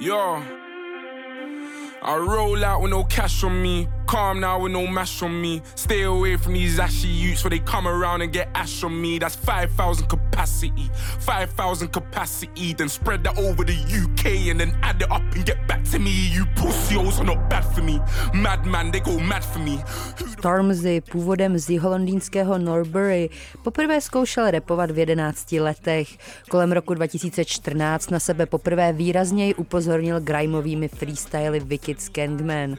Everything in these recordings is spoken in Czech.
Yo. I roll out with no cash on me. Calm now with no mash on me. Stay away from these ashy youths where they come around and get ash on me. That's 5,000 capacity. 5,000 capacity. Then spread that over the UK and then add it up and get back to me. You pussios are not bad for me. Madman, they go mad for me. Stormzy, původem z jiholondýnského Norbury, poprvé zkoušel repovat v 11 letech. Kolem roku 2014 na sebe poprvé výrazněji upozornil grimeovými freestyly Wicked Skangman.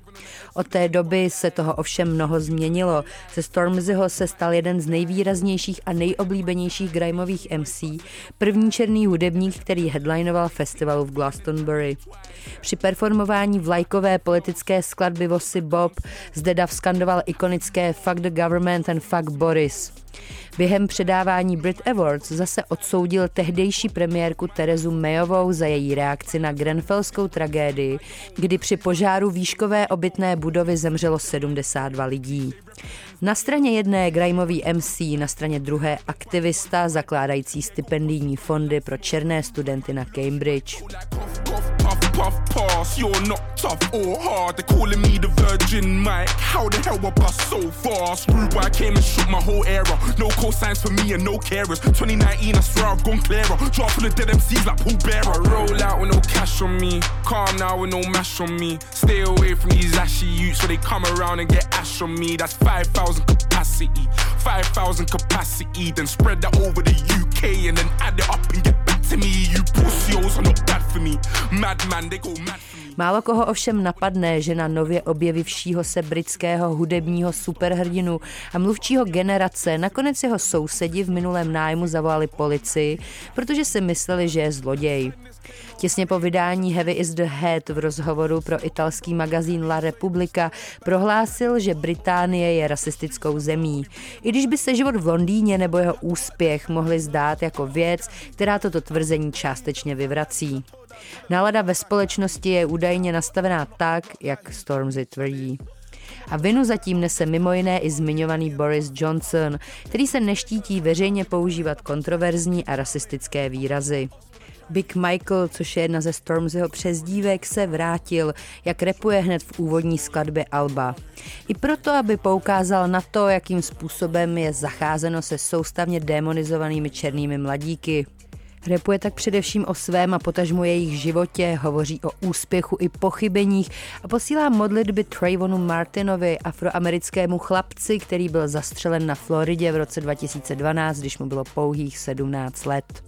Od té doby se toho ovšem mnoho změnilo. Ze Stormzyho se stal jeden z nejvýraznějších a nejoblíbenějších grimeových MC, první černý hudebník, který headlinoval festivalu v Glastonbury. Při performování vlajkové politické skladby Vosy Bob zde Dav skandoval ikonické Fuck the government and fuck Boris. Během předávání Brit Awards zase odsoudil tehdejší premiérku Terezu Mayovou za její reakci na Grenfellskou tragédii, kdy při požáru výškové obytné budovy zemřelo 72 lidí. Na straně jedné Grimeový MC, na straně druhé aktivista zakládající stipendijní fondy pro černé studenty na Cambridge. You're not tough or hard. They're calling me the Virgin Mike. How the hell I bust so fast? Rude boy came and shook my whole era. No cosigns for me and no carers. 2019, I swear I've gone clearer. Drop full of dead MCs like Paul Bearer. I roll out with no cash on me. Calm now with no mash on me. Stay away from these ashy youths where they come around and get ash on me. That's 5,000 capacity. 5,000 capacity. Then spread that over the UK and then add it up and get to me. You pussios are not bad for me. Madman, they go mad for me. Málo koho ovšem napadne, že na nově objevivšího se britského hudebního superhrdinu a mluvčího generace nakonec jeho sousedi v minulém nájmu zavolali policii, protože si mysleli, že je zloděj. Těsně po vydání Heavy is the Head v rozhovoru pro italský magazín La Repubblica prohlásil, že Británie je rasistickou zemí. I když by se život v Londýně nebo jeho úspěch mohli zdát jako věc, která toto tvrzení částečně vyvrací. Nálada ve společnosti je údajně nastavená tak, jak Stormzy tvrdí. A vinu zatím nese mimo jiné i zmiňovaný Boris Johnson, který se neštítí veřejně používat kontroverzní a rasistické výrazy. Big Michael, což je jedna ze Stormzyho přezdívek, se vrátil, jak repuje hned v úvodní skladbě Alba. I proto, aby poukázal na to, jakým způsobem je zacházeno se soustavně demonizovanými černými mladíky. Repuje tak především o svém a potažmu jejich životě, hovoří o úspěchu i pochybeních a posílá modlitby Trayvonu Martinovi, afroamerickému chlapci, který byl zastřelen na Floridě v roce 2012, když mu bylo pouhých 17 let.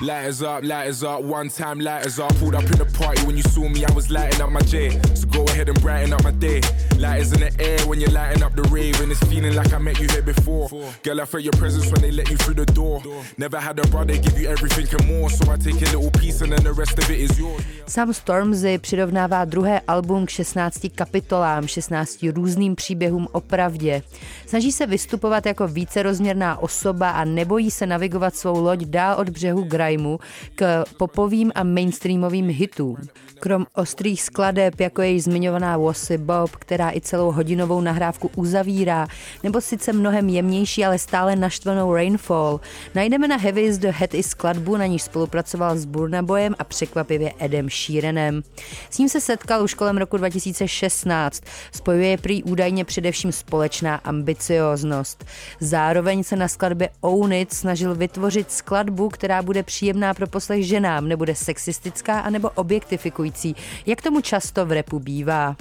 Lighters up, lighters up, one time lighters up. Pulled up in the party when you saw me, I was lighting up my J. So go ahead and brighten up my day. Lighters in the air when you're lighting up the rave, and it's feeling like I met you here before. Girl, I felt your presence when they let you through the door. Never had a brother give you everything and more, so I take a little piece and then the rest of it is yours. Sam Stormzy přirovnává druhé album k 16 kapitolám, 16 různým příběhům o pravdě. Snaží se vystupovat jako vícerozměrná osoba a nebojí se navigovat svou loď dál od břehu zájmu k popovým a mainstreamovým hitům. Krom ostrých skladeb, jako je zmiňovaná Wossy Bob, která i celou hodinovou nahrávku uzavírá, nebo sice mnohem jemnější, ale stále naštvanou Rainfall, najdeme na Heavy is the Head i skladbu, na níž spolupracoval s Burnaboyem a překvapivě Edem Sheeranem. S ním se setkal už kolem roku 2016. Spojuje prý údajně především společná ambicioznost. Zároveň se na skladbě Own It snažil vytvořit skladbu, která bude příjemná pro poslech ženám, nebude sexistická a nebo objektifikující, jak tomu často v repu bývá.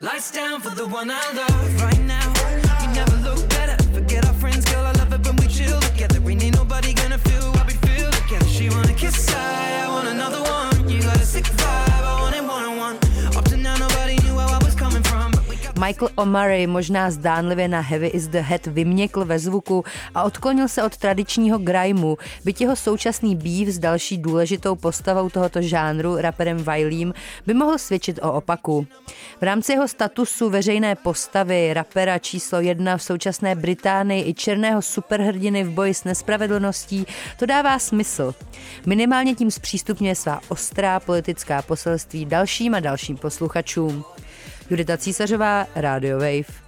Lights down for the one I love Michael O'Murray možná zdánlivě na Heavy is the Head vyměkl ve zvuku a odklonil se od tradičního grimeu, byť jeho současný býv s další důležitou postavou tohoto žánru, raperem Wileym, by mohl svědčit o opaku. V rámci jeho statusu veřejné postavy, rapera číslo jedna v současné Británii i černého superhrdiny v boji s nespravedlností, to dává smysl. Minimálně tím zpřístupňuje svá ostrá politická poselství dalším a dalším posluchačům. Judita Císařová, Radio Wave.